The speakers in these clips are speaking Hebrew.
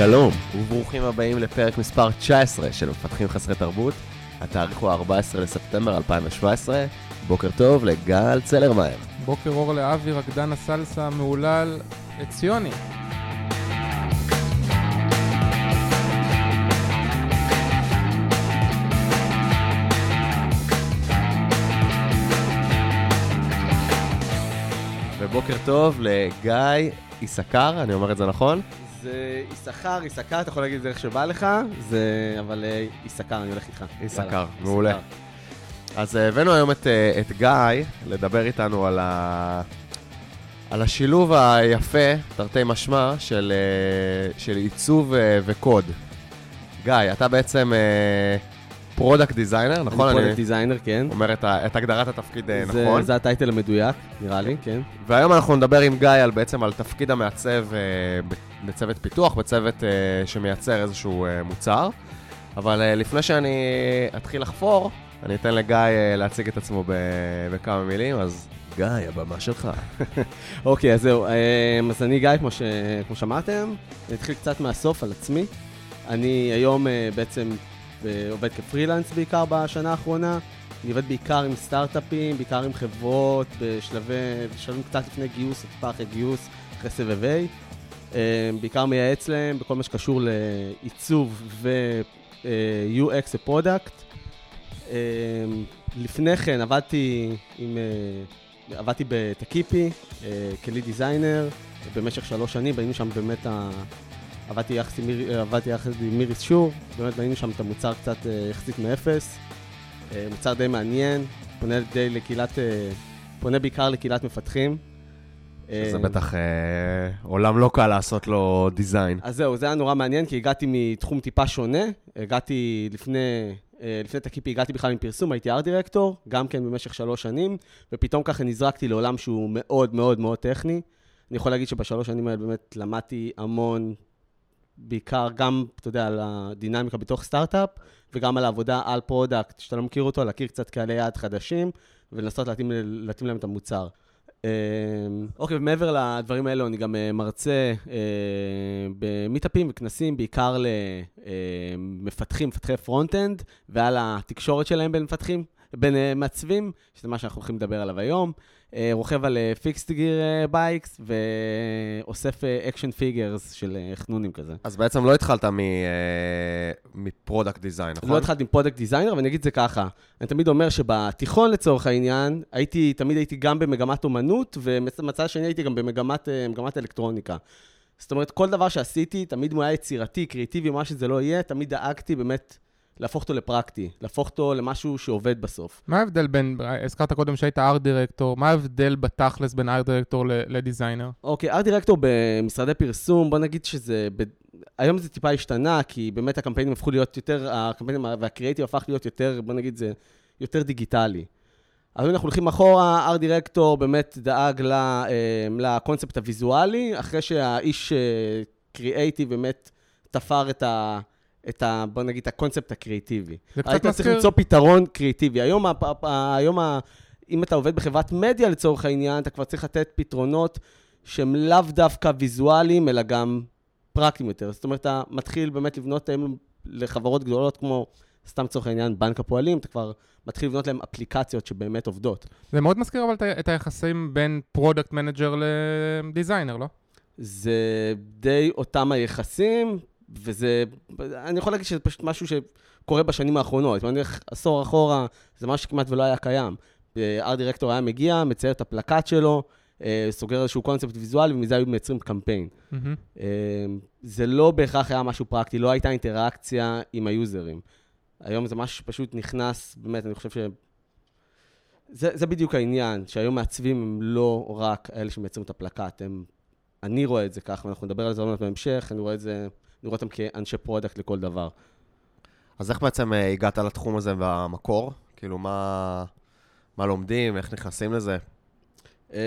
שלום, וברוכים הבאים לפרק מספר 19 של מפתחים חסרי תרבות. התאריך הוא 14 לספטמבר 2017. בוקר טוב לגל צלרמייר. בוקר אור לאבי, רקדן הסלסה המהולל, עציוני. ובוקר טוב לגיא איסקר, אני אומר את זה נכון? זה יששכר, יששכר, אתה יכול להגיד את זה איך שבא לך, זה... אבל אה, יששכר, אני הולך איתך. יששכר, מעולה. אז אה, הבאנו היום את, אה, את גיא לדבר איתנו על, ה... על השילוב היפה, תרתי משמע, של, של עיצוב וקוד. גיא, אתה בעצם product designer, נכון? אני product designer, כן. אומר את, את הגדרת התפקיד זה- נכון. זה ה title המדויק, נראה לי, כן. והיום אנחנו נדבר עם גיא על בעצם על תפקיד המעצב בצוות פיתוח, בצוות אה, שמייצר איזשהו אה, מוצר. אבל אה, לפני שאני אתחיל לחפור, אני אתן לגיא אה, להציג את עצמו ב- בכמה מילים, אז גיא, הבמה שלך. אוקיי, אז זהו. אה, אז אני גיא, כמו, ש... כמו שאמרתם. אני אתחיל קצת מהסוף על עצמי. אני היום אה, בעצם אה, עובד כפרילנס בעיקר בשנה האחרונה. אני עובד בעיקר עם סטארט-אפים, בעיקר עם חברות, בשלבי, בשלבים קצת לפני גיוס, טיפה אחרי גיוס, אחרי סבב A. אה, בעיקר מייעץ להם בכל מה שקשור לעיצוב ו-UX ו product. אה, לפני כן עבדתי עם... אה, עבדתי בתקיפי אה, כ lead designer במשך שלוש שנים, בנינו שם באמת, ה... עבדתי יחד עם, מיר... אה, עבדתי יחד עם מיריס שור, באמת בנינו שם את המוצר קצת אה, יחסית מאפס. אה, מוצר די מעניין, פונה די לקהילת, אה, פונה בעיקר לקהילת מפתחים. שזה אה, בטח אה, עולם לא קל לעשות לו דיזיין. אז זהו, זה היה נורא מעניין, כי הגעתי מתחום טיפה שונה. הגעתי לפני, אה, לפני תקיפי, הגעתי בכלל עם פרסום, הייתי ארט דירקטור, גם כן במשך שלוש שנים, ופתאום ככה נזרקתי לעולם שהוא מאוד מאוד מאוד טכני. אני יכול להגיד שבשלוש שנים האלה באמת למדתי המון, בעיקר גם, אתה יודע, על הדינמיקה בתוך סטארט-אפ, וגם על העבודה על product, שאתה לא מכיר אותו, להכיר קצת קהלי יעד חדשים, ולנסות להתאים, להתאים להם את המוצר. אה, אוקיי, ומעבר לדברים האלו, אני גם אה, מרצה אה, במיטאפים וכנסים, בעיקר למפתחים, מפתחי front-end, ועל התקשורת שלהם בין מפתחים, בין אה, מעצבים, שזה מה שאנחנו הולכים לדבר עליו היום. אה, רוכב על fixed gear bikes, ואוסף action figures של אה, חנונים כזה. אז בעצם לא התחלת אה, מ product design, נכון? לא התחלתי עם product designer, ואני אגיד את זה ככה. אני תמיד אומר שבתיכון לצורך העניין, הייתי, תמיד הייתי גם במגמת אומנות, ומצד שני הייתי גם במגמת אה, מגמת אלקטרוניקה. זאת אומרת, כל דבר שעשיתי, תמיד הוא היה יצירתי, קריאיטיבי, מה שזה לא יהיה, תמיד דאגתי באמת להפוך אותו לפרקטי, להפוך אותו למשהו שעובד בסוף. מה ההבדל בין, הזכרת קודם שהיית ארט דירקטור, מה ההבדל בתכלס בין ארט דירקטור לדיזיינר? אוקיי, ארט דירקטור במשרדי פרסום, בוא נגיד שזה... ב... היום זה טיפה השתנה, כי באמת הקמפיינים הפכו להיות יותר, הקמפיינים והקריאיטיב הפך להיות יותר, בוא נגיד, זה יותר דיגיטלי. אז אם אנחנו הולכים אחורה, ארט דירקטור באמת דאג ל, אה, לקונספט הוויזואלי, אחרי שהאיש קריאייטיב באמת תפר את ה... את ה... בוא נגיד, את הקונספט הקריאיטיבי. זה קצת היית צריך מזכיר, למצוא פתרון קריאיטיבי. היום, ה- ה- היום ה- אם אתה עובד בחברת מדיה לצורך העניין, אתה כבר צריך לתת פתרונות שהם לאו דווקא ויזואליים, אלא גם פרקטיים יותר. זאת אומרת, אתה מתחיל באמת לבנות היום לחברות גדולות כמו, סתם לצורך העניין, בנק הפועלים, אתה כבר מתחיל לבנות להם אפליקציות שבאמת עובדות. זה מאוד מזכיר אבל את היחסים בין product manager ל designer, לא? זה די אותם היחסים, וזה, אני יכול להגיד שזה פשוט משהו שקורה בשנים האחרונות. אם אני הולך עשור אחורה, זה משהו שכמעט ולא היה קיים. ארט דירקטור היה מגיע, מצייר את הפלקט שלו, אה, סוגר איזשהו קונספט ויזואלי, ומזה היו מייצרים קמפיין. אה, זה לא בהכרח היה משהו פרקטי, לא הייתה אינטראקציה עם היוזרים. היום זה משהו שפשוט נכנס, באמת, אני חושב ש... זה, זה בדיוק העניין, שהיום מעצבים הם לא רק אלה שמייצרים את הפלקט, הם... אני רואה את זה ככה, ואנחנו נדבר על זה עוד מעט בהמשך, אני רואה את זה, אני רואה אותם כאנשי product לכל דבר. אז איך בעצם אה, הגעת לתחום הזה במקור? כאילו, מה, מה לומדים, איך נכנסים לזה? אמ,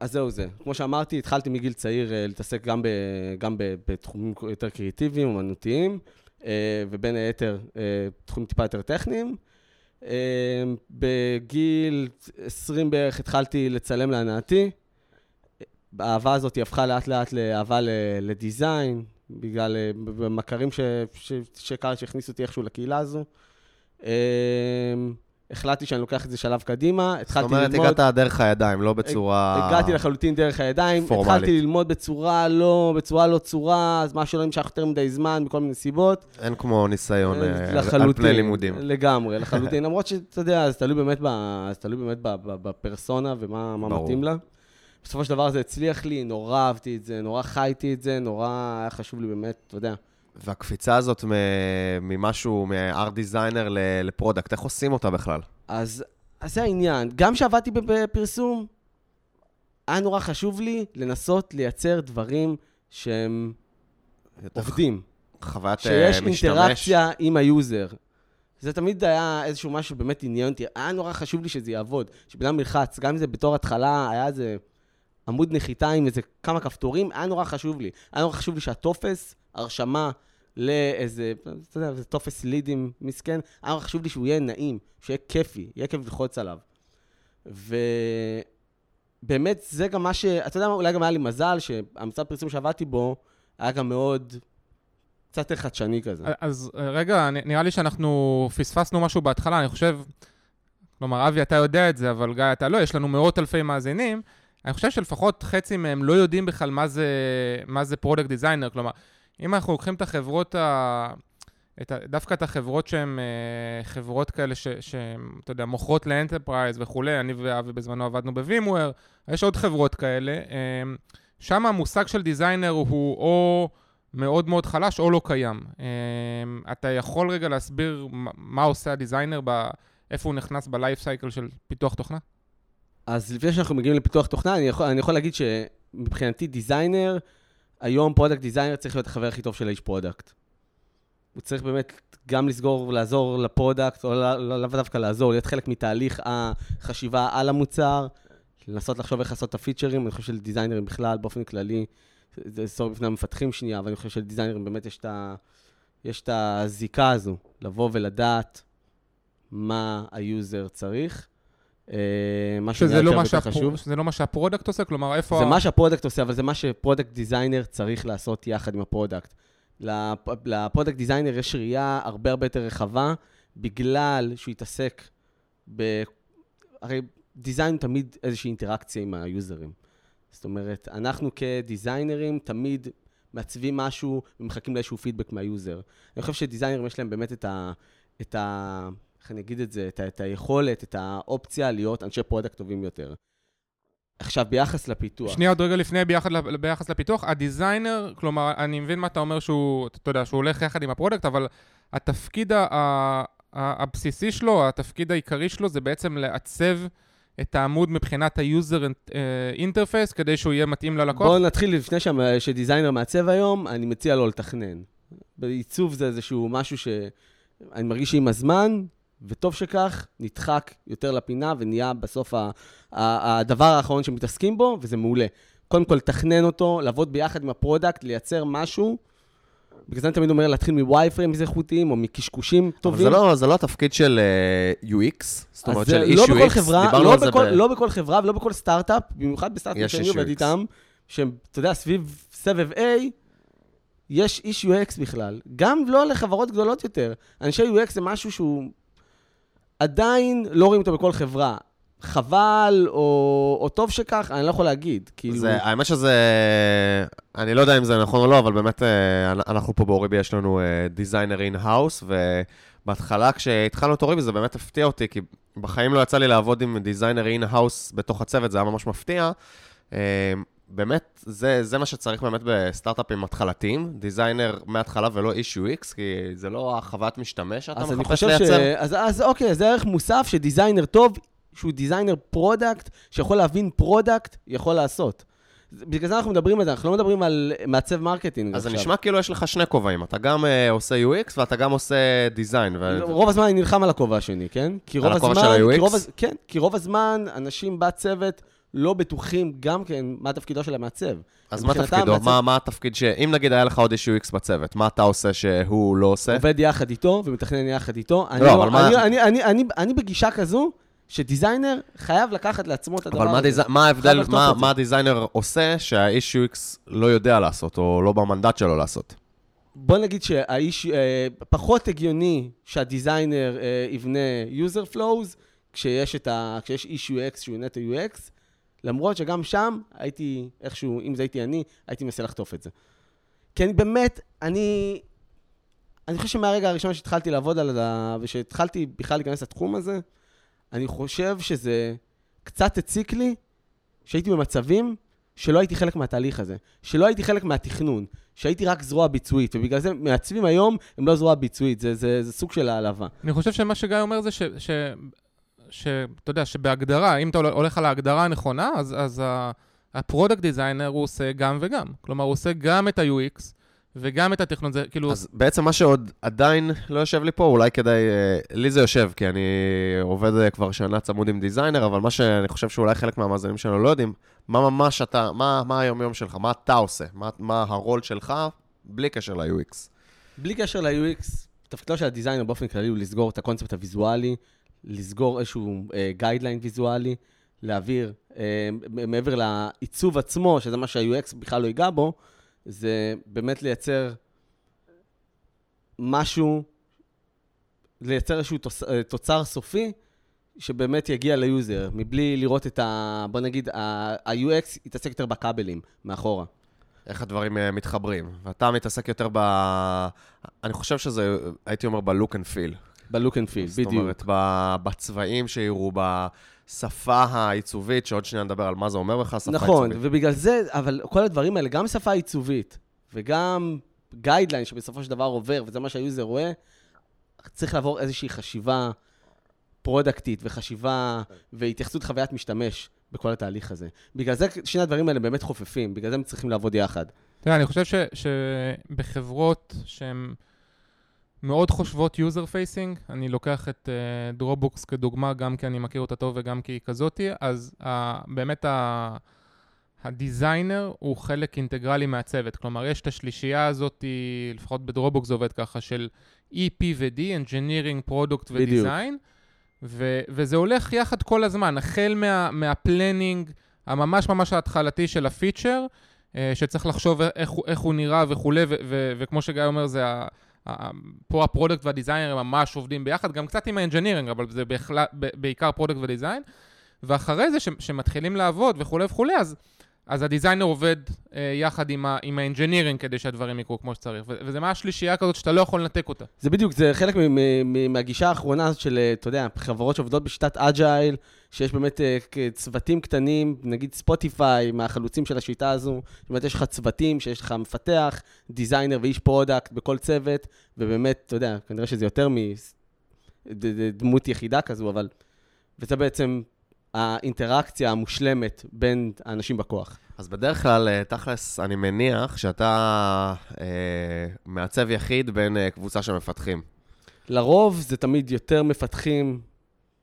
אז זהו זה. כמו שאמרתי, התחלתי מגיל צעיר אה, להתעסק גם, ב, גם ב, בתחומים יותר קריאיטיביים, אומנותיים, אה, ובין היתר תחומים טיפה יותר טכניים. אמ, בגיל 20 בערך התחלתי לצלם להנאתי. האהבה הזאת הפכה לאט לאט לאהבה לדיזיין, בגלל אה, מכרים ש- ש- שהכניסו אותי איכשהו לקהילה הזו. אה, החלטתי שאני לוקח את זה שלב קדימה, זאת התחלתי אומרת, ללמוד. הגעת דרך הידיים, לא בצורה... הגעתי לחלוטין דרך הידיים, פורמלית. התחלתי ללמוד בצורה לא, בצורה לא צורה, אז משהו לא נמשך יותר מדי זמן, מכל מיני סיבות. אין כמו ניסיון אה, על- פני לימודים. לגמרי, לחלוטין. למרות שאתה יודע, זה תלוי באמת, ב, זה תלוי באמת ב, ב, בפרסונה ומה מה. מתאים לה. בסופו של דבר זה הצליח לי, נורא אהבתי את זה, נורא חייתי את זה, נורא היה חשוב לי באמת, אתה יודע. והקפיצה הזאת ממשהו, designer ל- ל product, איך עושים אותה בכלל? אז, אז זה העניין. גם כשעבדתי בפרסום, היה נורא חשוב לי לנסות לייצר דברים שהם עובדים. חוויית אה, שיש משתמש. אינטראקציה עם ה user. זה תמיד היה איזשהו משהו שבאמת עניין אותי. היה נורא חשוב לי שזה יעבוד, שבן אדם ילחץ, גם אם זה בתור התחלה, היה איזה עמוד נחיתה עם איזה כמה כפתורים, היה נורא חשוב לי. היה נורא חשוב לי שהטופס, הרשמה לאיזה, אתה יודע, איזה טופס לידים מסכן, היה נורא חשוב לי שהוא יהיה נעים, שיהיה כיפי, יהיה כיף ללחוץ עליו. ובאמת, זה גם מה ש... אתה יודע מה, אולי גם היה לי מזל שהמשרד פרסום שעבדתי בו, היה גם מאוד... קצת חדשני כזה. אז אה, רגע, נראה לי שאנחנו פספסנו משהו בהתחלה, אני חושב, כלומר, אבי, אתה יודע את זה, אבל גיא, אתה לא, יש לנו מאות אלפי מאזינים. אני חושב שלפחות חצי מהם לא יודעים בכלל מה זה, מה זה product designer, כלומר, אם אנחנו לוקחים את החברות, ה... את ה... דווקא את החברות שהן אה, חברות כאלה שהן, אתה יודע, מוכרות ל enterprise וכולי, אני ואבי בזמנו עבדנו ב VMware, יש עוד חברות כאלה. אה, שם המושג של designer הוא או מאוד מאוד חלש או לא קיים. אה, אתה יכול רגע להסביר מה- עושה ה designer. איפה הוא נכנס ב life cycle של פיתוח תוכנה? אז לפני שאנחנו מגיעים לפיתוח תוכנה, אני יכול, אני יכול להגיד שמבחינתי designer, היום product designer צריך להיות החבר הכי טוב של האיש product. הוא צריך באמת גם לסגור, לעזור ל product, או לא- לא- לאו דווקא לעזור, להיות חלק מתהליך החשיבה על המוצר, לנסות לחשוב איך לעשות את הפיצ'רים, אני חושב שלדיזיינרים בכלל, באופן כללי, זה סוף בפני המפתחים שנייה, אבל אני חושב שלדיזיינרים באמת יש את, ה, יש את הזיקה הזו, לבוא ולדעת מה ה user צריך. אה, מה שזה לא, מה. חשוב. שזה לא מה שה product עושה? כלומר, איפה... זה מה שה product עושה, אבל זה מה ש product designer צריך לעשות יחד עם ה product. לפ- ל product designer יש ראייה הרבה הרבה יותר רחבה, בגלל שהוא יתעסק ב... הרי design תמיד איזושהי אינטראקציה עם ה users. זאת אומרת, אנחנו כ designers תמיד מעצבים משהו ומחכים לאיזשהו פידבק מה user. אני חושב ש designers יש להם באמת את ה... את ה... איך אני אגיד את זה? את, את היכולת, את האופציה להיות אנשי product טובים יותר. עכשיו, ביחס לפיתוח. שנייה, עוד רגע לפני, ביחד, ביחס לפיתוח, ה designer, כלומר, אני מבין מה אתה אומר שהוא, אתה יודע, שהוא הולך יחד עם ה product, אבל התפקיד ה- ה- ה- הבסיסי שלו, התפקיד העיקרי שלו, זה בעצם לעצב את העמוד מבחינת ה-user אה, interface, כדי שהוא יהיה מתאים ללקוח. בואו נתחיל לפני שה- ש designer מעצב היום, אני מציע לו לתכנן. בעיצוב זה איזשהו משהו שאני מרגיש שעם הזמן, וטוב שכך, נדחק יותר לפינה ונהיה בסוף ה- ה- הדבר האחרון שמתעסקים בו, וזה מעולה. קודם כל, לתכנן אותו, לעבוד ביחד עם ה product, לייצר משהו. בגלל זה אני תמיד אומר להתחיל מ-Wi-Frames איכותיים או מקשקושים אבל טובים. זה לא, זה לא התפקיד של אה, UX, זאת אומרת זה של איש לא UX, בכל חברה, דיברנו לא על זה בכל, ב... לא בכל חברה ולא בכל סטארט-אפ, במיוחד בסטארט-אפ שאני עובד. איתם, שהם, אתה יודע, סביב סבב A, יש איש UX בכלל. גם לא לחברות גדולות יותר. אנשי UX זה משהו שהוא עדיין לא רואים אותו בכל חברה. חבל, או, או טוב שכך, אני לא יכול להגיד. כאילו, זה, האמת שזה, אני לא יודע אם זה נכון או לא, אבל באמת אה, אנחנו פה באוריבי יש לנו designer in-house, ובהתחלה כשהתחלנו את אוריבי זה באמת הפתיע אותי, כי בחיים לא יצא לי לעבוד עם designer in-house בתוך הצוות, זה היה ממש מפתיע. באמת, זה, זה מה שצריך באמת בסטארט-אפים התחלתיים, designer מההתחלה ולא איש UX, כי זה לא החוויית משתמש שאתה אז אני מחפש חושב ש... לייצר. אז, אז אוקיי, זה ערך מוסף ש designer טוב, שהוא designer product, שיכול להבין product, יכול לעשות. בגלל זה אנחנו מדברים על זה, אנחנו לא מדברים על מעצב marketing אז זה עכשיו. נשמע כאילו יש לך שני כובעים, אתה גם אה, עושה UX ואתה גם עושה design. ו... רוב הזמן אני נלחם על הכובע השני, כן? על הכובע של ה-UX? כן, כי רוב הזמן אנשים בצוות לא בטוחים גם כן מה תפקידו של המעצב. אז מה תפקידו? המעצב- מה, מה התפקיד ש... אם נגיד היה לך עוד איש UX בצוות, מה אתה עושה שהוא לא עושה? עובד יחד איתו ומתכנן יחד איתו. אני לא, אבל מה- אני, אני, אני, אני, אני בגישה כזו שדיזיינר חייב לקחת לעצמו את הדבר אבל הזה. מה, דיז... מה ההבדל, מה. מה הדיזיינר עושה שהאיש UX לא יודע לעשות, או לא במנדט שלו לעשות? בוא נגיד שהאיש, אה, פחות הגיוני שהדיזיינר אה, יבנה user flows, כשיש, את ה, כשיש איש UX שהוא נטו UX, למרות שגם שם הייתי, איכשהו, אם זה הייתי אני, הייתי מנסה לחטוף את זה. כי אני באמת, אני... אני חושב שמהרגע הראשון שהתחלתי לעבוד על ה... ושהתחלתי בכלל להיכנס לתחום הזה, אני חושב שזה קצת הציק לי שהייתי במצבים שלא הייתי חלק מהתהליך הזה, שלא הייתי חלק מהתכנון, שהייתי רק זרוע ביצועית, ובגלל זה מעצבים היום הם לא זרוע ביצועית, זה, זה, זה סוג של העלבה. אני חושב שמה שגיא אומר זה ש... ש... שאתה יודע, שבהגדרה, אם אתה הולך על ההגדרה הנכונה, אז, אז ה product designer הוא עושה גם וגם. כלומר, הוא עושה גם את ה-UX וגם את התכנון. זה כאילו... אז בעצם מה שעוד עדיין לא יושב לי פה, אולי כדאי... אה, לי זה יושב, כי אני עובד אה, כבר שנה צמוד עם designer, אבל מה שאני חושב שאולי חלק מהמאזינים שלנו לא יודעים, מה ממש אתה, מה, מה היום-יום שלך, מה אתה עושה, מה, מה הרול שלך, בלי קשר ל-UX. בלי קשר ל-UX, תפקידו של ה designer באופן כללי הוא לסגור את הקונספט הוויזואלי, לסגור איזשהו guideline uh, ויזואלי, להעביר, uh, מעבר לעיצוב עצמו, שזה מה שה-UX בכלל לא ייגע בו, זה באמת לייצר משהו, לייצר איזשהו תוצ... תוצר סופי, שבאמת יגיע ל user, מבלי לראות את ה... בוא נגיד, ה-UX יתעסק יותר בכבלים, מאחורה. איך הדברים מתחברים. ואתה מתעסק יותר ב... אני חושב שזה, הייתי אומר, ב-look and feel. ב-look and feel, בדיוק. זאת אומרת, בצבעים שיראו, בשפה העיצובית, שעוד שנייה נדבר על מה זה אומר בכלל, שפה נכון, עיצובית. ובגלל זה, אבל כל הדברים האלה, גם שפה עיצובית וגם guideline שבסופו של דבר עובר, וזה מה שה user רואה, צריך לעבור איזושהי חשיבה פרודקטית וחשיבה והתייחסות חוויית משתמש בכל התהליך הזה. בגלל זה שני הדברים האלה באמת חופפים, בגלל זה הם צריכים לעבוד יחד. תראה, אני חושב ש, שבחברות שהן מאוד חושבות user facing, אני לוקח את דרובוקס uh, כדוגמה, גם כי אני מכיר אותה טוב וגם כי היא כזאתי, אז uh, באמת ה... ה designer הוא חלק אינטגרלי מהצוות. כלומר, יש את השלישייה הזאת, לפחות בדרובוקס זה עובד ככה, של EP ו-D, Engineering, Product ו-Design, ו- וזה הולך יחד כל הזמן, החל מה- מה planning הממש ממש ההתחלתי של ה feature, אה, שצריך לחשוב איך, איך הוא נראה וכולי, ו- ו- וכמו שגיא אומר, זה פה ה product וה designer הם ממש עובדים ביחד, גם קצת עם ה engineering, אבל זה בכלל, ב- בעיקר product ו design. ואחרי זה, ש- שמתחילים לעבוד וכולי וכולי, אז, אז ה designer עובד אה, יחד עם, עם ה engineering כדי שהדברים יקרו כמו שצריך. ו- וזה ממש שלישייה כזאת שאתה לא יכול לנתק אותה. זה בדיוק, זה חלק מ- מ- מהגישה האחרונה של, אה, אתה יודע, חברות שעובדות בשיטת agile, שיש באמת אה, צוותים קטנים, נגיד ספוטיפיי, מהחלוצים של השיטה הזו, באמת יש לך צוותים, שיש לך מפתח, designer ואיש product בכל צוות, ובאמת, אתה יודע, כנראה שזה יותר מדמות יחידה כזו, אבל... וזה בעצם האינטראקציה המושלמת בין האנשים בכוח. אז בדרך כלל, אה, תכלס, אני מניח שאתה אה, מעצב יחיד בין אה, קבוצה של מפתחים. לרוב זה תמיד יותר מפתחים,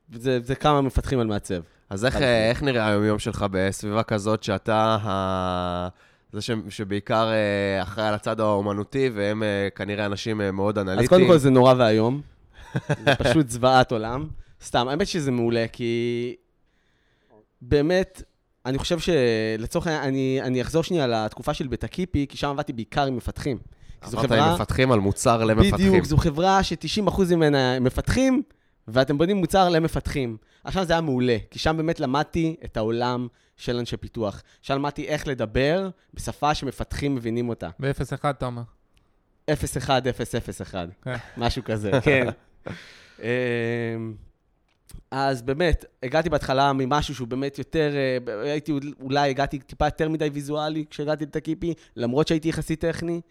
וזה זה כמה מפתחים על מעצב. אז איך, אה, איך נראה היום-יום שלך בסביבה כזאת שאתה ה... זה ש... שבעיקר אה, אחראי על הצד האומנותי, והם אה, כנראה אנשים אה, מאוד אנליטיים. אז קודם כל זה נורא ואיום. זה פשוט זוועת עולם. סתם, האמת שזה מעולה, כי באמת, אני חושב שלצורך העניין, אני, אני אחזור שנייה לתקופה של בטקיפי, כי שם עבדתי בעיקר עם מפתחים. אמרת חברה... עם מפתחים על מוצר למפתחים. בדיוק, זו חברה ש-90% ממנה מפתחים, ואתם בונים מוצר למפתחים. עכשיו זה היה מעולה, כי שם באמת למדתי את העולם של אנשי פיתוח. שם למדתי איך לדבר בשפה שמפתחים מבינים אותה. ב-0-1 אתה אומר. 01001, כן. משהו כזה, כן. אז באמת, הגעתי בהתחלה ממשהו שהוא באמת יותר, אה, הייתי אולי הגעתי טיפה יותר מדי ויזואלי כשהגעתי לטקיפי, למרות שהייתי יחסית טכני,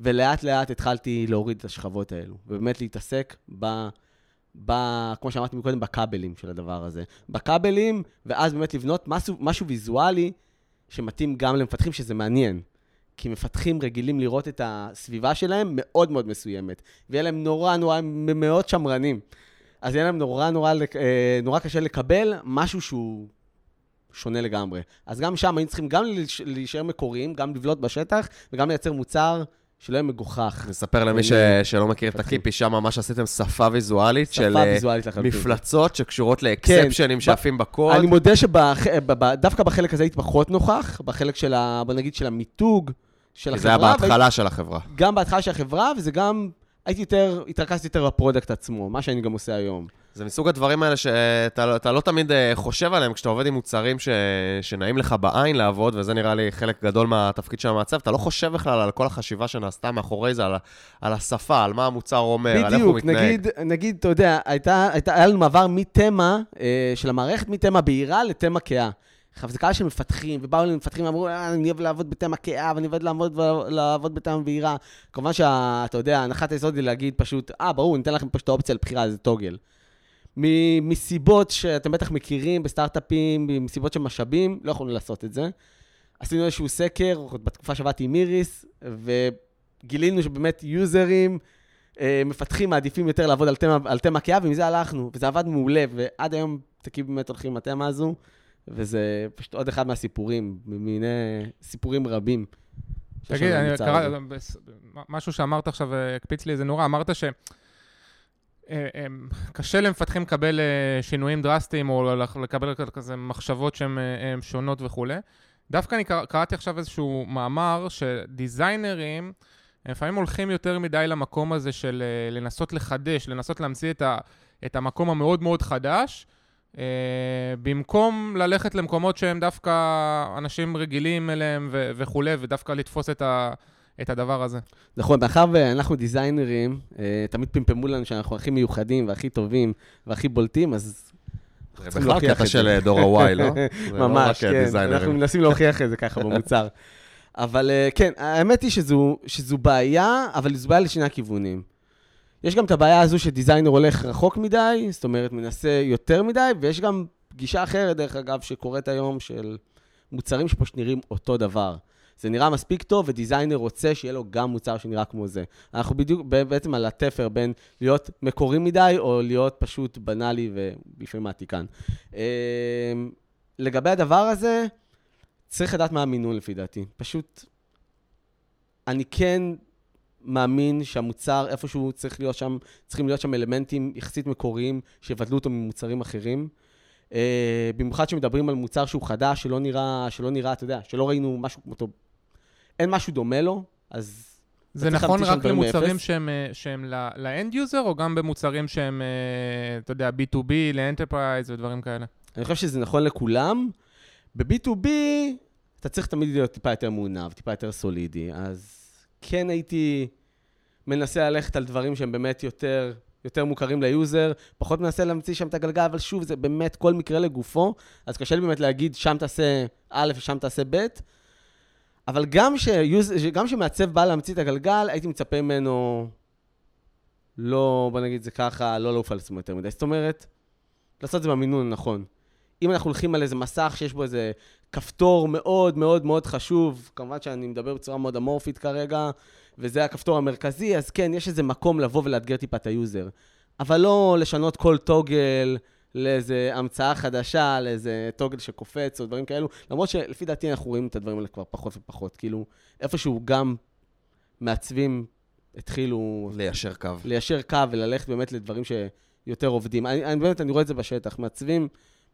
ולאט לאט התחלתי להוריד את השכבות האלו, ובאמת להתעסק ב... ב... כמו שאמרתי מקודם, בכבלים של הדבר הזה. בכבלים, ואז באמת לבנות משהו, משהו ויזואלי שמתאים גם למפתחים, שזה מעניין. כי מפתחים רגילים לראות את הסביבה שלהם מאוד מאוד מסוימת, ויהיה להם נורא נורא, הם מאוד שמרנים. אז יהיה להם נורא נורא, אה, נורא קשה לקבל משהו שהוא שונה לגמרי. אז גם שם היינו צריכים גם להיש- להישאר מקוריים, גם לבלוט בשטח, וגם לייצר מוצר שלא יהיה מגוחך. נספר למי ש... שלא מכיר את. הקיפי, שם ממש עשיתם שפה ויזואלית של שפה אה, ויזואלית. מפלצות שקשורות לאקספשנים ב- שעפים בקוד. אני מודה שדווקא בחלק הזה הייתי פחות נוכח, בחלק של, ה, בוא נגיד, של המיתוג של החברה. זה היה בהתחלה של החברה. גם בהתחלה של החברה, וזה גם, הייתי יותר, התרכזתי יותר ב product עצמו, מה שאני גם עושה היום. זה מסוג הדברים האלה שאתה לא- לא תמיד אה, חושב עליהם כשאתה עובד עם מוצרים ש... שנעים לך בעין לעבוד, וזה נראה לי חלק גדול מהתפקיד של המעצב, אתה לא חושב בכלל על כל החשיבה שנעשתה מאחורי זה, על. על השפה, על מה המוצר אומר, על איך הוא בדיוק, מתנהג. נגיד, נגיד, אתה יודע, הייתה, הייתה, היה לנו מעבר מתמה אה, של המערכת, מתמה בהירה לתמה כהה. עכשיו, זה קהל של מפתחים, ובאו אלינו מפתחים ואמרו, "אה, אני אוהב לעבוד בתמה כהה, ואני אוהב לעבוד, לעבוד בתמה בהירה. כמובן שאתה יודע, הנחת היסוד היא להגיד פשוט, אה, ברור, ניתן לכם פשוט האופציה לבחירה, זה טוגל. מסיבות שאתם בטח מכירים בסטארט-אפים, מסיבות של משאבים, לא יכולנו לעשות את זה. עשינו איזשהו סקר, בתקופה שעבדתי עם איריס, וגילינו שבאמת יוזרים, אה, מפתחים מעדיפים יותר לעבוד על תמה, כהה, ומזה הלכנו, וזה עבד מעולה, ועד היום תקים באמת הולכים עם התמה הזו, וזה פשוט עוד אחד מהסיפורים, ממיני סיפורים רבים. תגיד, אני קרא, משהו שאמרת עכשיו אה, הקפיץ לי איזה נורא, אמרת ש... אה, אה, קשה למפתחים לקבל שינויים דרסטיים, או לקבל כזה מחשבות שהן הן שונות וכולי. דווקא אני קרא- קראתי עכשיו איזשהו מאמר שדיזיינרים, לפעמים הולכים יותר מדי למקום הזה של לנסות לחדש, לנסות להמציא את, ה, את המקום המאוד מאוד חדש, במקום ללכת למקומות שהם דווקא אנשים רגילים אליהם ו- וכולי, ודווקא לתפוס את, ה, את הדבר הזה. נכון, מאחר ואנחנו דיזיינרים, אה, תמיד פמפמו לנו שאנחנו הכי מיוחדים והכי טובים והכי בולטים, אז זה בכלל קטע את של דור ה-Y, לא? לא ממש, אה, כן. דיזיינרים. אנחנו מנסים להוכיח את זה ככה במוצר. אבל אה, כן, האמת היא שזו, שזו בעיה, אבל זו בעיה לשני הכיוונים. יש גם את הבעיה הזו שדיזיינר הולך רחוק מדי, זאת אומרת, מנסה יותר מדי, ויש גם גישה אחרת, דרך אגב, שקורית היום, של מוצרים שפשוט נראים אותו דבר. זה נראה מספיק טוב, ודיזיינר רוצה שיהיה לו גם מוצר שנראה כמו זה. אנחנו בדיוק בעצם על התפר בין להיות מקורי מדי, או להיות פשוט בנאלי ולפעמים מעתיקן. אה, לגבי הדבר הזה, צריך לדעת מה המינון לפי דעתי. פשוט, אני כן מאמין שהמוצר, איפשהו צריך להיות שם, צריכים להיות שם אלמנטים יחסית מקוריים, שיבדלו אותו ממוצרים אחרים. Uh, במיוחד שמדברים על מוצר שהוא חדש, שלא נראה, שלא נראה, אתה יודע, שלא ראינו משהו כמותו, אין משהו דומה לו, אז זה נכון רק למוצרים מאפס? שהם, אה, שהם ל end user, או גם במוצרים שהם, אה, אתה יודע, B2B, ל enterprise ודברים כאלה? אני חושב שזה נכון לכולם. ב-B2B, אתה צריך תמיד להיות טיפה יותר מעונב, טיפה יותר סולידי, אז כן הייתי מנסה ללכת על דברים שהם באמת יותר, יותר מוכרים ל user, פחות מנסה להמציא שם את הגלגל, אבל שוב, זה באמת כל מקרה לגופו, אז קשה לי באמת להגיד, שם תעשה א' ושם תעשה ב', אבל גם שיוז... גם שמעצב בא להמציא את הגלגל, הייתי מצפה ממנו לא, בוא נגיד זה ככה, לא לעוף על עצמו יותר מדי. זאת אומרת, לעשות את זה במינון הנכון. אם אנחנו הולכים על איזה מסך שיש בו איזה כפתור מאוד מאוד מאוד חשוב, כמובן שאני מדבר בצורה מאוד אמורפית כרגע, וזה הכפתור המרכזי, אז כן, יש איזה מקום לבוא ולאתגר טיפה את ה user. אבל לא לשנות כל toggle לאיזה המצאה חדשה, לאיזה toggle שקופץ או דברים כאלו, למרות שלפי דעתי אנחנו רואים את הדברים האלה כבר פחות ופחות. כאילו, איפשהו גם מעצבים התחילו ליישר קו. ליישר קו וללכת באמת לדברים שיותר עובדים. אני, אני באמת, אני רואה את זה בשטח. מעצבים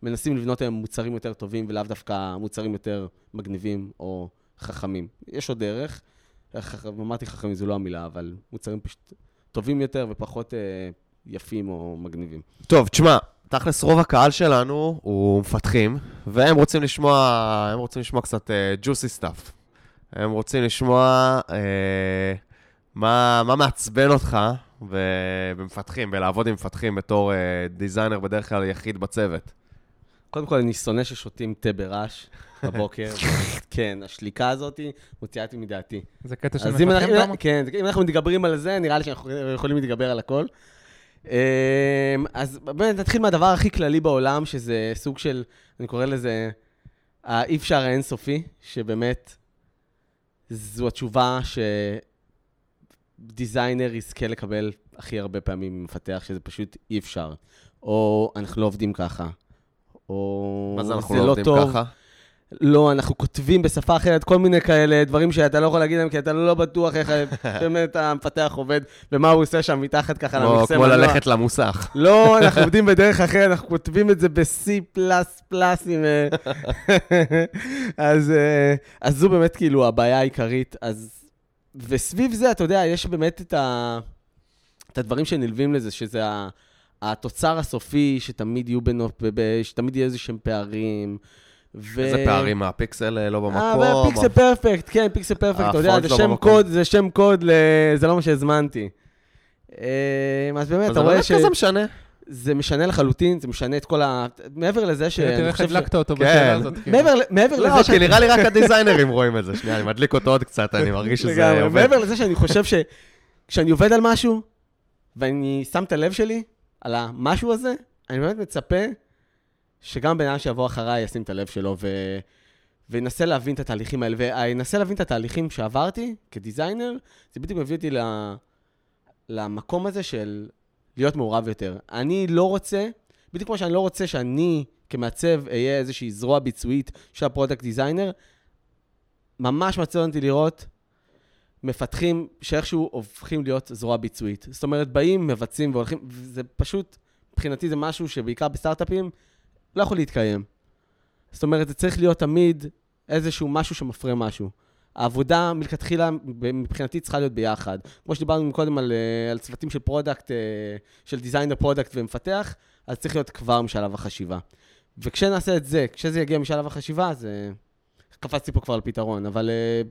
מנסים לבנות היום מוצרים יותר טובים, ולאו דווקא מוצרים יותר מגניבים או חכמים. יש עוד דרך. אמרתי חכמים, זו לא המילה, אבל מוצרים פשוט טובים יותר ופחות אה, יפים או מגניבים. טוב, תשמע, תכלס רוב הקהל שלנו הוא מפתחים, והם רוצים לשמוע, הם רוצים לשמוע קצת uh, juicy stuff. הם רוצים לשמוע uh, מה, מה מעצבן אותך במפתחים, בלעבוד עם מפתחים בתור uh, דיזיינר בדרך כלל יחיד בצוות. קודם כל, אני שונא ששותים תה ברעש בבוקר. כן, השליקה הזאת מוציאה אותי מדעתי. זה קטע של מפתחים, תומר? כן, אם אנחנו מתגברים על זה, נראה לי שאנחנו יכולים להתגבר על הכל. אמ, אז באמת נתחיל מהדבר הכי כללי בעולם, שזה סוג של, אני קורא לזה, האי אפשר האינסופי, שבאמת זו התשובה שדיזיינר יזכה לקבל הכי הרבה פעמים ממפתח, שזה פשוט אי אפשר. או אנחנו לא עובדים ככה. או מה זה אנחנו זה לא עובדים טוב. ככה? לא, אנחנו כותבים בשפה אחרת, כל מיני כאלה דברים שאתה לא יכול להגיד להם, כי אתה לא בטוח איך באמת המפתח עובד, ומה הוא עושה שם מתחת ככה למכסה כמו. ללכת למוסך. לא, אנחנו עובדים בדרך אחרת, אנחנו כותבים את זה ב-C++ עם... אה, אז, אה, אז זו באמת כאילו הבעיה העיקרית. אז... וסביב זה, אתה יודע, יש באמת את, ה... את הדברים שנלווים לזה, שזה ה... התוצר הסופי, שתמיד יהיו בינו, שתמיד יהיו איזה שהם פערים. ו... איזה פערים, הפיקסל אה, לא אה, במקום. אבל פיקסל פרפקט, כן, פיקסל פרפקט, אתה יודע, זה לא שם במקום. קוד, זה שם קוד, ל... זה לא מה שהזמנתי. אה, אז באמת, אתה זה רואה באמת ש... כזה משנה. זה משנה לחלוטין, זה משנה את כל ה... מעבר לזה ש... תראה איך חושב ש- הדלקת אותו כן. בשאלה הזאת. כאילו. מעבר, לא, לזה ש... כי נראה לי רק הדיזיינרים רואים את זה. שנייה, אני מדליק אותו עוד קצת, אני מרגיש שזה עובד. מעבר לזה שאני חושב שכשאני עובד על משהו, ואני שם את הלב שלי על המשהו הזה, אני באמת מצפה שגם בן אדם שיבוא אחריי ישים את הלב שלו ו... וינסה להבין את התהליכים האלה. וינסה להבין את התהליכים שעברתי כ designer, זה בדיוק מביא אותי ל... למקום הזה של להיות מעורב יותר. אני לא רוצה, בדיוק כמו שאני לא רוצה שאני כמעצב אהיה איזושהי זרוע ביצועית של ה product designer, ממש מעצבן אותי לראות מפתחים שאיכשהו הופכים להיות זרוע ביצועית. זאת אומרת, באים, מבצעים והולכים, זה פשוט, מבחינתי זה משהו שבעיקר בסטארט-אפים לא יכול להתקיים. זאת אומרת, זה צריך להיות תמיד איזשהו משהו שמפרה משהו. העבודה מלכתחילה מבחינתי צריכה להיות ביחד. כמו שדיברנו קודם על, אה, על צוותים של product, אה, של designer product ומפתח, אז צריך להיות כבר משלב החשיבה. וכשנעשה את זה, כשזה יגיע משלב החשיבה, אז קפצתי פה כבר על פתרון, אבל אה,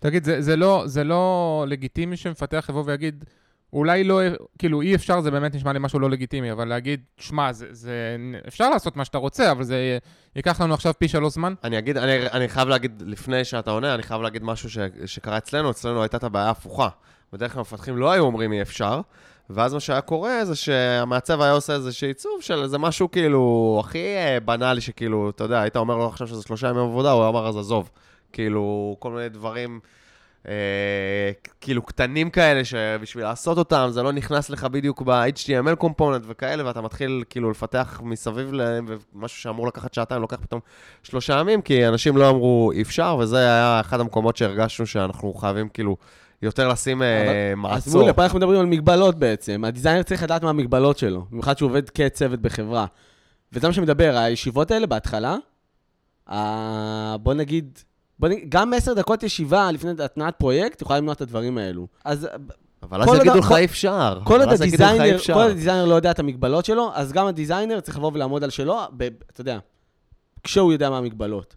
תגיד, זה, זה, לא, זה לא לגיטימי שמפתח יבוא ויגיד, אולי לא, כאילו אי אפשר, זה באמת נשמע לי משהו לא לגיטימי, אבל להגיד, שמע, זה, זה, אפשר לעשות מה שאתה רוצה, אבל זה ייקח לנו עכשיו פי שלוש זמן. אני אגיד, אני, אני חייב להגיד, לפני שאתה עונה, אני חייב להגיד משהו ש, שקרה אצלנו, אצלנו הייתה את הבעיה ההפוכה. בדרך כלל המפתחים לא היו אומרים אי אפשר, ואז מה שהיה קורה זה שהמעצב היה עושה איזה עיצוב של איזה משהו כאילו הכי אה, בנאלי, שכאילו, אתה יודע, היית אומר לו עכשיו שזה שלושה ימים עבודה, הוא אמר אז עזוב. כאילו, כל מיני דברים... אה, כאילו קטנים כאלה שבשביל לעשות אותם זה לא נכנס לך בדיוק ב-HTML קומפוננט וכאלה ואתה מתחיל כאילו לפתח מסביב להם ומשהו שאמור לקחת שעתיים לוקח פתאום שלושה ימים כי אנשים לא אמרו אי אפשר וזה היה אחד המקומות שהרגשנו שאנחנו חייבים כאילו יותר לשים אה, אז מעצור. מעולה, פה אנחנו מדברים על מגבלות בעצם. הדיזיינר צריך לדעת מה המגבלות שלו, במיוחד שהוא עובד כצוות בחברה. וזה מה שמדבר, הישיבות האלה בהתחלה, ה- בוא נגיד, בוא נגיד, גם עשר דקות ישיבה לפני התנעת פרויקט יכולה למנוע את הדברים האלו. אז אבל אז יגידו לך אי אפשר. כל עוד אבל אז יגידו לך, "אי ה designer, אפשר". כל ה designer לא יודע את המגבלות שלו, אז גם ה designer צריך לבוא ולעמוד על שלו, ב, אתה יודע, כשהוא יודע מה המגבלות.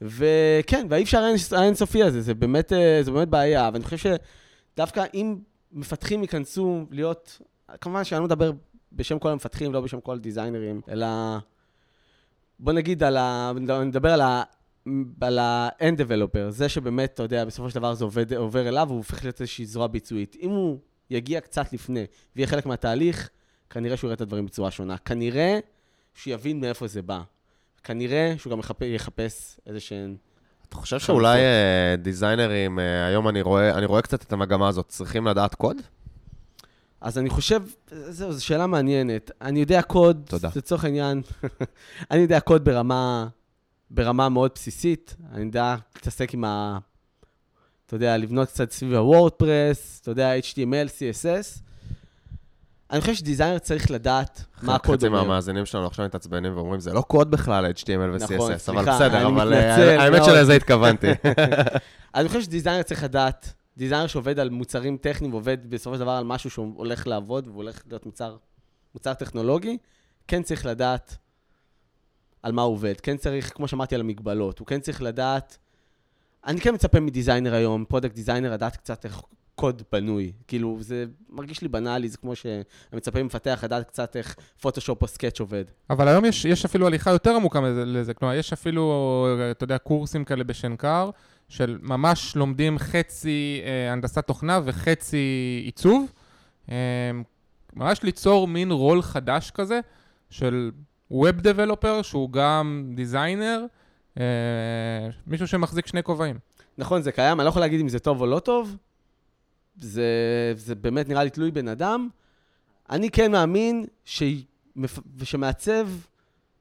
וכן, והאי אפשר האינסופי הזה, זה באמת, אה, זה באמת בעיה, ואני חושב שדווקא אם מפתחים ייכנסו להיות, כמובן שאני לא מדבר בשם כל המפתחים, לא בשם כל הדיזיינרים, אלא בוא נגיד על ה... נדבר על ה... על ה-end developer, זה שבאמת, אתה יודע, בסופו של דבר זה עובד, עובר אליו, והוא הופך להיות איזושהי זרוע ביצועית. אם הוא יגיע קצת לפני ויהיה חלק מהתהליך, כנראה שהוא יראה את הדברים בצורה שונה. כנראה שהוא יבין מאיפה זה בא. כנראה שהוא גם יחפ... יחפש איזה שהן... אתה חושב שאולי אה, דיזיינרים, אה, היום אני רואה, אני רואה קצת את המגמה הזאת, צריכים לדעת קוד? אז אני חושב, זהו, זו שאלה מעניינת. אני יודע קוד, תודה. לצורך העניין, אני יודע קוד ברמה, ברמה מאוד בסיסית. אני יודע להתעסק עם ה... אתה יודע, לבנות קצת סביב ה WordPress, אתה יודע, HTML, CSS. אני חושב ש designer צריך לדעת מה הקוד חצי אומר. מהמאזינים שלנו עכשיו מתעצבנים ואומרים, זה לא קוד בכלל, HTML ו-CSS, נכון, אבל בסדר, אבל אה, האמת. שלזה התכוונתי. אני חושב ש designer צריך לדעת, designer שעובד על מוצרים טכניים ועובד בסופו של דבר על משהו שהוא הולך לעבוד והוא הולך להיות מוצר, מוצר טכנולוגי, כן צריך לדעת על מה הוא עובד. כן צריך, כמו שאמרתי, על המגבלות. הוא כן צריך לדעת... אני כן מצפה מ designer היום, product designer, לדעת קצת איך קוד בנוי. כאילו, זה מרגיש לי בנאלי, זה כמו שאני מצפה ממפתח לדעת קצת איך פוטושופ או Sketch עובד. אבל היום יש, יש אפילו הליכה יותר עמוקה לזה, כלומר, יש אפילו, אתה יודע, קורסים כאלה בשנקר, של ממש לומדים חצי אה, הנדסת תוכנה וחצי עיצוב. אה, ממש ליצור מין רול חדש כזה, של Web Developer, שהוא גם designer, אה, מישהו שמחזיק שני כובעים. נכון, זה קיים, אני לא יכול להגיד אם זה טוב או לא טוב. זה, זה באמת נראה לי תלוי בן אדם. אני כן מאמין שמפ... שמעצב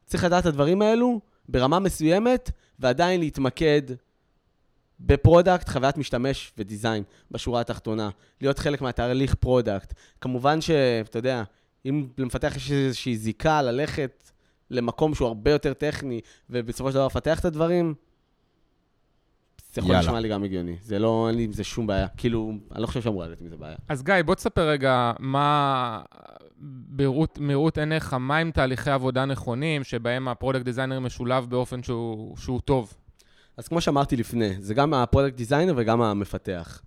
צריך לדעת את הדברים האלו, ברמה מסוימת, ועדיין להתמקד ב product, חוויית משתמש ו design בשורה התחתונה. להיות חלק מהתהליך product. כמובן שאתה יודע, אם למפתח יש איזושהי זיקה ללכת למקום שהוא הרבה יותר טכני, ובסופו של דבר לפתח את הדברים, זה יכול. להישמע לי גם הגיוני. זה לא, אין לי עם זה שום בעיה. כאילו, אני לא חושב שאמורה להיות עם זה בעיה. אז גיא, בוא תספר רגע מה, בראות, מראות עיניך, מה הם תהליכי עבודה נכונים, שבהם ה product designer משולב באופן שהוא, שהוא טוב. אז כמו שאמרתי לפני, זה גם ה product designer וגם המפתח.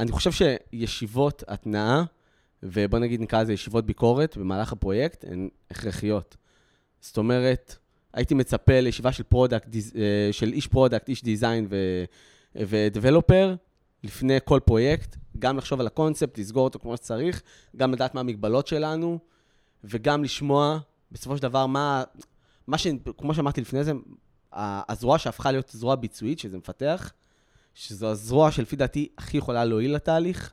אני חושב שישיבות התנעה, ובוא נגיד נקרא לזה ישיבות ביקורת במהלך הפרויקט, הן הכרחיות. זאת אומרת, הייתי מצפה לישיבה של product, של איש product, איש design ו developer, לפני כל פרויקט, גם לחשוב על הקונספט, לסגור אותו כמו שצריך, גם לדעת מה המגבלות שלנו, וגם לשמוע, בסופו של דבר, מה, מה ש... כמו שאמרתי לפני זה, הזרוע שהפכה להיות זרוע ביצועית, שזה מפתח, שזו הזרוע שלפי דעתי הכי יכולה להועיל לתהליך.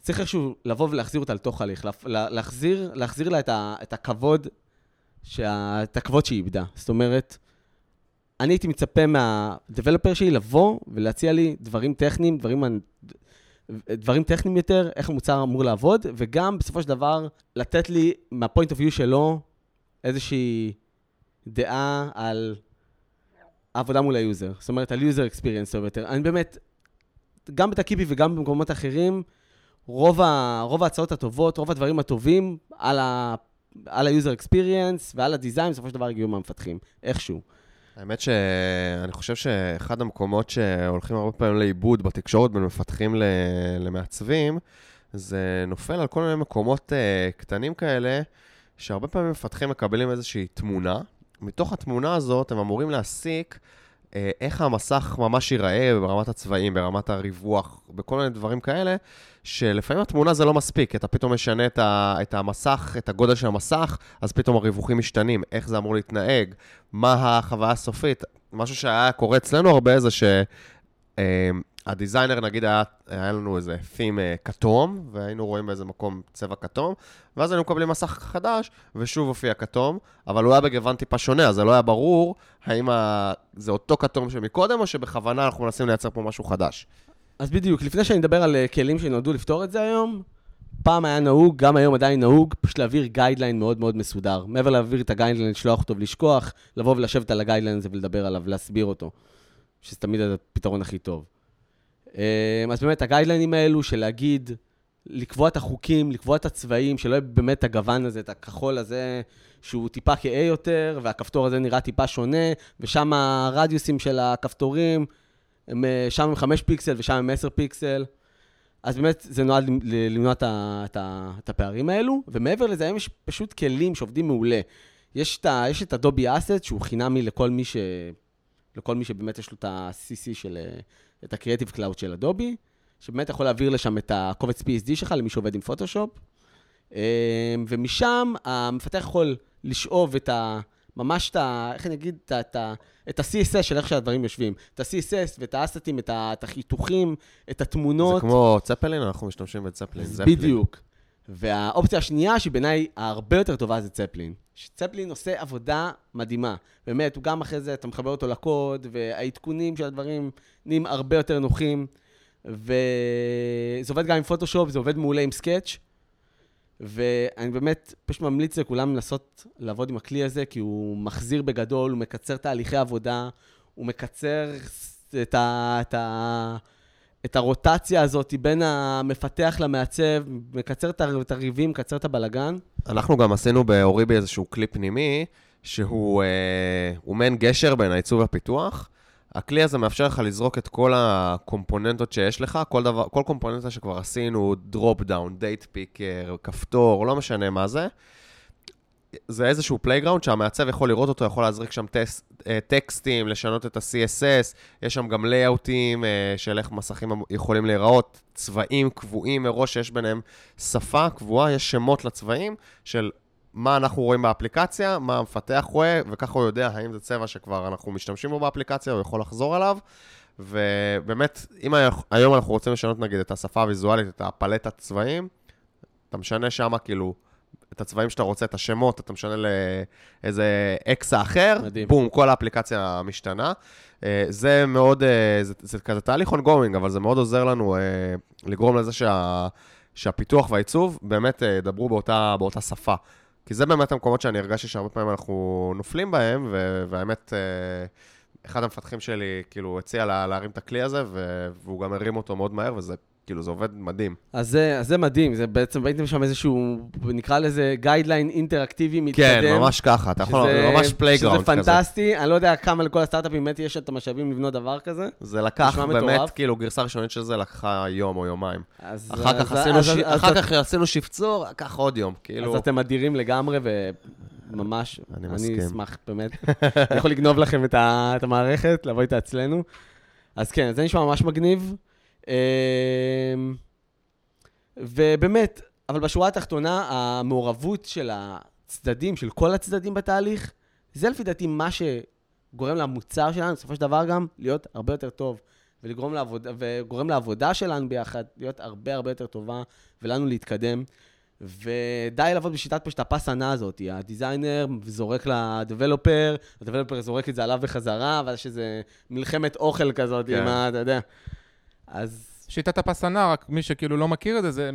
צריך איכשהו לבוא ולהחזיר אותה לתוך לה- להחזיר, להחזיר לה את, ה, את הכבוד, את הכבוד שהיא איבדה. זאת אומרת, אני הייתי מצפה מהדבלופר שלי לבוא ולהציע לי דברים טכניים, דברים, דברים טכניים יותר, איך המוצר אמור לעבוד, וגם בסופו של דבר לתת לי, מה point of view שלו, איזושהי דעה על העבודה מול ה user. זאת אומרת, על user experience טוב יותר. אני באמת, גם בתקיפי וגם במקומות אחרים, רוב, ה, רוב ההצעות הטובות, רוב הדברים הטובים על ה... על ה-user experience ועל ה design, בסופו של דבר הגיעו מהמפתחים, איכשהו. האמת שאני חושב שאחד המקומות שהולכים הרבה פעמים לאיבוד בתקשורת בין מפתחים למעצבים, זה נופל על כל מיני מקומות uh, קטנים כאלה, שהרבה פעמים מפתחים מקבלים איזושהי תמונה. מתוך התמונה הזאת הם אמורים להסיק איך המסך ממש ייראה ברמת הצבעים, ברמת הריווח, בכל מיני דברים כאלה, שלפעמים התמונה זה לא מספיק, אתה פתאום משנה את, ה- את המסך, את הגודל של המסך, אז פתאום הריווחים משתנים, איך זה אמור להתנהג, מה החוויה הסופית. משהו שהיה קורה אצלנו הרבה זה שה designer, נגיד, היה, היה לנו איזה theme אה, כתום, והיינו רואים באיזה מקום צבע כתום, ואז היינו מקבלים מסך חדש, ושוב הופיע כתום, אבל הוא היה בגוון טיפה שונה, אז זה לא היה ברור האם ה... זה אותו כתום שמקודם, או שבכוונה אנחנו מנסים לייצר פה משהו חדש. אז בדיוק, לפני שאני אדבר על אה, כלים שנועדו לפתור את זה היום, פעם היה נהוג, גם היום עדיין נהוג, פשוט להעביר guideline מאוד מאוד מסודר. מעבר להעביר את ה guideline, לשלוח אותו ולשכוח, לבוא ולשבת על ה guideline הזה ולדבר עליו, ולהסביר אותו, שזה תמיד הפתרון הכי טוב. אה, אז באמת, הגיידליינים האלו של להגיד, לקבוע את החוקים, לקבוע את הצבעים, שלא יהיה באמת הגוון הזה, את הכחול הזה, שהוא טיפה כהה יותר, והכפתור הזה נראה טיפה שונה, ושם הרדיוסים של הכפתורים, הם, אה, שם הם 5 פיקסל ושם הם 10 פיקסל. אז באמת זה נועד למנוע את, את, את הפערים האלו, ומעבר לזה, היום יש פשוט כלים שעובדים מעולה. יש את, יש את אדובי אסט, שהוא חינמי לכל מי, ש, לכל מי שבאמת יש לו את ה-CC של, אה, את ה-Creative Cloud של אדובי, שבאמת יכול להעביר לשם את הקובץ PSD שלך למי שעובד עם פוטושופ. אה, ומשם המפתח יכול לשאוב את ה... ממש את ה... איך אני אגיד? את. את את ה-CSS של איך שהדברים יושבים. את ה-CSS ואת האסטים, את, את החיתוכים, את התמונות. זה כמו צפלין, אנחנו משתמשים בצפלין. בדיוק. והאופציה השנייה, שהיא בעיניי הרבה יותר טובה, זה צפלין. צפלין עושה עבודה מדהימה. באמת, הוא גם אחרי זה, אתה מחבר אותו לקוד, והעדכונים של הדברים נהיים הרבה יותר נוחים. וזה עובד גם עם פוטושופ, זה עובד מעולה עם סקאץ'. ואני באמת פשוט ממליץ לכולם לנסות לעבוד עם הכלי הזה, כי הוא מחזיר בגדול, הוא מקצר תהליכי עבודה, הוא מקצר את, ה, את, ה, את הרוטציה הזאת בין המפתח למעצב, מקצר את הריבים, מקצר את הבלגן. אנחנו גם עשינו באוריבי איזשהו כלי פנימי, שהוא אה, מעין גשר בין העיצוב והפיתוח. הכלי הזה מאפשר לך לזרוק את כל הקומפוננטות שיש לך, כל, דבר, כל קומפוננטה שכבר עשינו, dropdown, date picker, כפתור, לא משנה מה זה. זה איזשהו playground שהמעצב יכול לראות אותו, יכול להזריק שם טס, אה, טקסטים, לשנות את ה-CSS, יש שם גם לייאוטים אה, של איך מסכים יכולים להיראות, צבעים קבועים מראש שיש ביניהם שפה קבועה, יש שמות לצבעים של מה אנחנו רואים באפליקציה, מה המפתח רואה, וככה הוא יודע האם זה צבע שכבר אנחנו משתמשים בו באפליקציה, הוא יכול לחזור עליו. ובאמת, אם היום אנחנו רוצים לשנות נגיד את השפה הוויזואלית, את הפלטת צבעים, אתה משנה שם כאילו את הצבעים שאתה רוצה, את השמות, אתה משנה לאיזה אקסה אחר, מדהים. בום, כל האפליקציה משתנה. אה, זה מאוד, אה, זה, זה כזה תהליך ongoing, אבל זה מאוד עוזר לנו אה, לגרום לזה שה, שהפיתוח והעיצוב באמת ידברו באותה, באותה שפה. כי זה באמת המקומות שאני הרגשתי שהרבה פעמים אנחנו נופלים בהם, ו- והאמת, אחד המפתחים שלי כאילו הציע לה, להרים את הכלי הזה, והוא גם הרים אותו מאוד מהר, וזה כאילו, זה עובד מדהים. אז זה, אז זה מדהים, זה בעצם, ראיתם שם איזשהו, נקרא לזה guideline אינטראקטיבי מתקדם. כן, ממש ככה, אתה יכול, שזה- זה ממש playground שזה כזה. פנטסטי, אני לא יודע כמה לכל הסטארט-אפים באמת יש את המשאבים לבנות דבר כזה. זה לקח באמת, מטורף. כאילו, גרסה ראשונית של זה לקחה יום או יומיים. אז, אחר כך אז- עשינו אז- ש- אז- אחר אז- כך עשינו שפצור, לקח עוד יום, כאילו... אז אתם אדירים לגמרי, וממש, אני אני מסכים. אשמח, באמת. אני יכול לגנוב לכם את המערכת, לבוא איתה אצלנו. אז כן, זה נשמע ממש מגניב. אמ, ובאמת, אבל בשורה התחתונה, המעורבות של הצדדים, של כל הצדדים בתהליך, זה לפי דעתי מה שגורם למוצר שלנו, בסופו של דבר גם, להיות הרבה יותר טוב. ולגרום לעבודה, וגורם לעבודה שלנו ביחד להיות הרבה הרבה יותר טובה, ולנו להתקדם. ודי לעבוד בשיטת פשוט הפס הנע הזאת. הדיזיינר זורק לדבלופר, הדבלופר זורק את זה עליו בחזרה, ואז יש איזה מלחמת אוכל כזאת, כן. עם ה... אתה יודע. אז שיטת הפסנה, רק מי שכאילו לא מכיר את זה, זה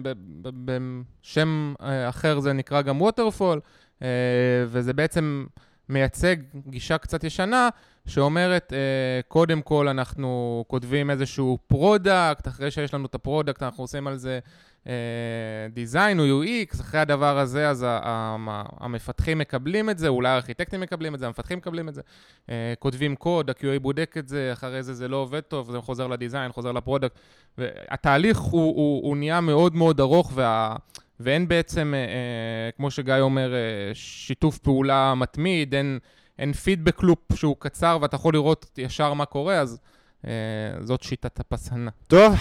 בשם אה, אחר זה נקרא גם ווטרפול, וזה בעצם מייצג גישה קצת ישנה, שאומרת, אה, קודם כל אנחנו כותבים איזשהו product, אחרי שיש לנו את ה product, אנחנו עושים על זה design או UX, אחרי הדבר הזה, אז המפתחים מקבלים את זה, אולי הארכיטקטים מקבלים את זה, המפתחים מקבלים את זה, אה, כותבים קוד, ה-QA בודק את זה, אחרי זה זה לא עובד טוב, זה חוזר ל design, חוזר ל product. והתהליך הוא, הוא, הוא נהיה מאוד מאוד ארוך, וה, ואין בעצם, אה, אה, כמו שגיא אומר, שיתוף פעולה מתמיד, אין, אין פידבק לופ שהוא קצר ואתה יכול לראות ישר מה קורה, אז זאת שיטת הפסהנה. טוב,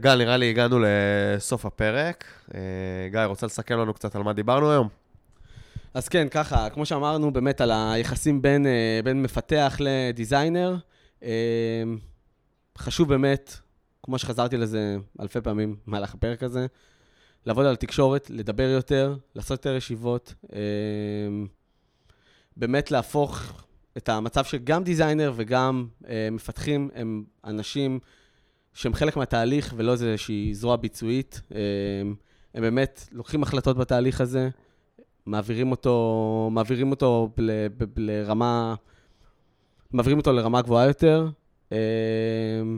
גל, נראה לי הגענו לסוף הפרק. אה, גיא, רוצה לסכם לנו קצת על מה דיברנו היום? אז כן, ככה, כמו שאמרנו, באמת על היחסים בין, אה, בין מפתח לדיזיינר, אה, חשוב באמת, כמו שחזרתי לזה אלפי פעמים במהלך הפרק הזה, לעבוד על תקשורת, לדבר יותר, לעשות יותר ישיבות, אה, באמת להפוך את המצב שגם דיזיינר וגם אה, מפתחים הם אנשים שהם חלק מהתהליך ולא איזושהי זרוע ביצועית. אה, הם באמת לוקחים החלטות בתהליך הזה, מעבירים אותו, מעבירים אותו ל, ב, לרמה, מעבירים אותו לרמה גבוהה יותר. אה,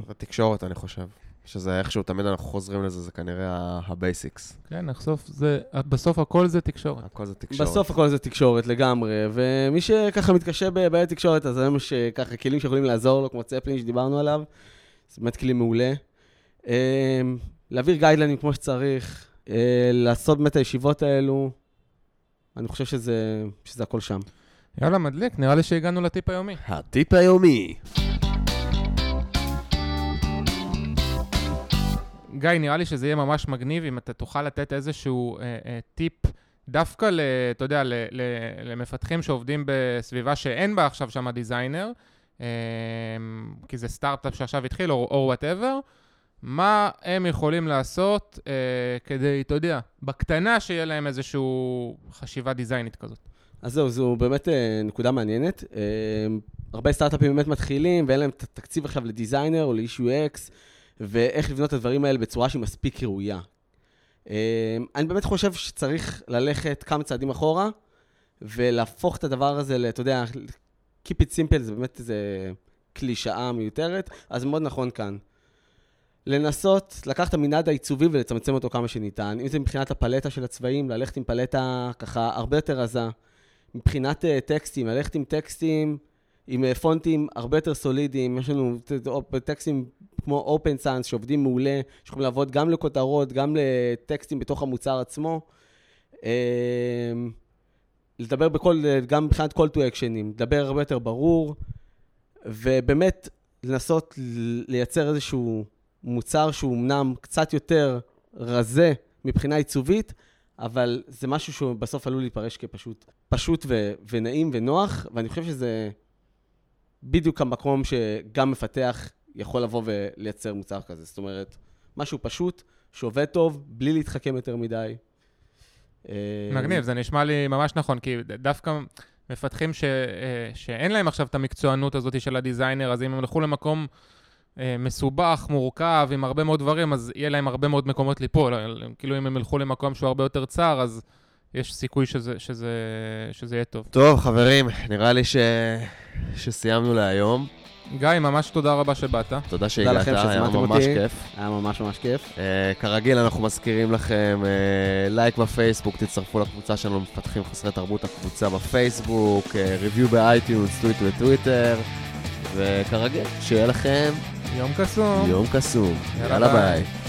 התקשורת, אני חושב. שזה איכשהו, תמיד אנחנו חוזרים לזה, זה כנראה ה basics. כן, נחשוף, זה, בסוף הכל זה תקשורת. הכל זה תקשורת. בסוף הכל זה תקשורת לגמרי, ומי שככה מתקשה בבעיית תקשורת, אז היום יש ככה כלים שיכולים לעזור לו, כמו צפלין שדיברנו עליו, זה באמת כלי מעולה. אה, להעביר גיידליינים כמו שצריך, אה, לעשות באמת הישיבות האלו, אני חושב שזה, שזה הכל שם. יאללה, מדליק, נראה לי שהגענו לטיפ היומי. הטיפ היומי. גיא, נראה לי שזה יהיה ממש מגניב אם אתה תוכל לתת איזשהו אה, אה, טיפ דווקא, ל, אתה יודע, ל, ל, למפתחים שעובדים בסביבה שאין בה עכשיו שם designer, כי זה סטארט-אפ שעכשיו התחיל, או whatever, מה הם יכולים לעשות אה, כדי, אתה יודע, בקטנה שיהיה להם איזושהי חשיבה דיזיינית כזאת. אז זהו, זו באמת אה, נקודה מעניינת. אה, הרבה סטארט-אפים באמת מתחילים, ואין להם את התקציב עכשיו ל designer או ל-UX, ואיך לבנות את הדברים האלה בצורה שהיא מספיק ראויה. אה, אני באמת חושב שצריך ללכת כמה צעדים אחורה, ולהפוך את הדבר הזה, אתה יודע, Keep it simple זה באמת איזה קלישאה מיותרת, אז מאוד נכון כאן. לנסות לקחת את המנעד העיצובי ולצמצם אותו כמה שניתן. אם זה מבחינת הפלטה של הצבעים, ללכת עם פלטה ככה הרבה יותר רזה. מבחינת uh, טקסטים, ללכת עם טקסטים, עם uh, פונטים הרבה יותר סולידיים. יש לנו טקסטים כמו Open Sans שעובדים מעולה, שיכולים לעבוד גם לכותרות, גם לטקסטים בתוך המוצר עצמו. Uh, לדבר בכל, גם מבחינת call to actionים, לדבר הרבה יותר ברור, ובאמת לנסות לייצר איזשהו מוצר שהוא אמנם קצת יותר רזה מבחינה עיצובית, אבל זה משהו שהוא בסוף עלול להתפרש כפשוט פשוט ו- ונעים ונוח, ואני חושב שזה בדיוק המקום שגם מפתח יכול לבוא ולייצר מוצר כזה. זאת אומרת, משהו פשוט, שעובד טוב, בלי להתחכם יותר מדי. אה, מגניב, זה נשמע לי ממש נכון, כי דווקא מפתחים ש, אה, שאין להם עכשיו את המקצוענות הזאת של הדיזיינר, אז אם הם ילכו למקום אה, מסובך, מורכב, עם הרבה מאוד דברים, אז יהיה להם הרבה מאוד מקומות ליפול. כאילו אם הם ילכו למקום שהוא הרבה יותר צר, אז יש סיכוי שזה, שזה, שזה יהיה טוב. טוב, חברים, נראה לי ש... שסיימנו להיום. גיא, ממש תודה רבה שבאת. תודה שהגעת, לכם היה ממש אותי. כיף. היה ממש ממש כיף. אה, כרגיל, אנחנו מזכירים לכם אה, לייק בפייסבוק, תצטרפו לקבוצה שלנו, מפתחים חסרי תרבות הקבוצה בפייסבוק, review ב iTunes, tweet בטוויטר, וכרגיל, שיהיה לכם יום קסום. יום קסום. יאללה, יאללה ביי. ביי.